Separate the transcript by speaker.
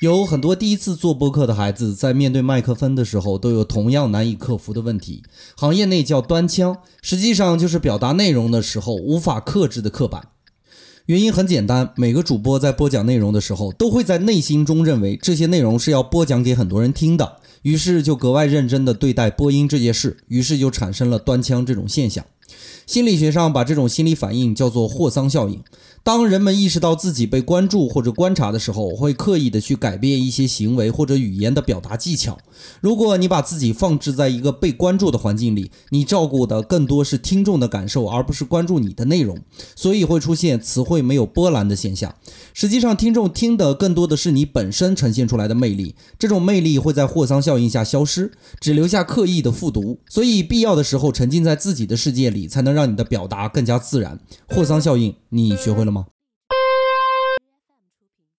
Speaker 1: 有很多第一次做播客的孩子，在面对麦克风的时候，都有同样难以克服的问题。行业内叫端腔，实际上就是表达内容的时候无法克制的刻板。原因很简单，每个主播在播讲内容的时候，都会在内心中认为这些内容是要播讲给很多人听的，于是就格外认真地对待播音这件事，于是就产生了端腔这种现象。心理学上把这种心理反应叫做霍桑效应。当人们意识到自己被关注或者观察的时候，会刻意的去改变一些行为或者语言的表达技巧。如果你把自己放置在一个被关注的环境里，你照顾的更多是听众的感受，而不是关注你的内容，所以会出现词汇没有波澜的现象。实际上，听众听的更多的是你本身呈现出来的魅力，这种魅力会在霍桑效应下消失，只留下刻意的复读。所以，必要的时候沉浸在自己的世界里，才能让你的表达更加自然。霍桑效应，你学会了吗？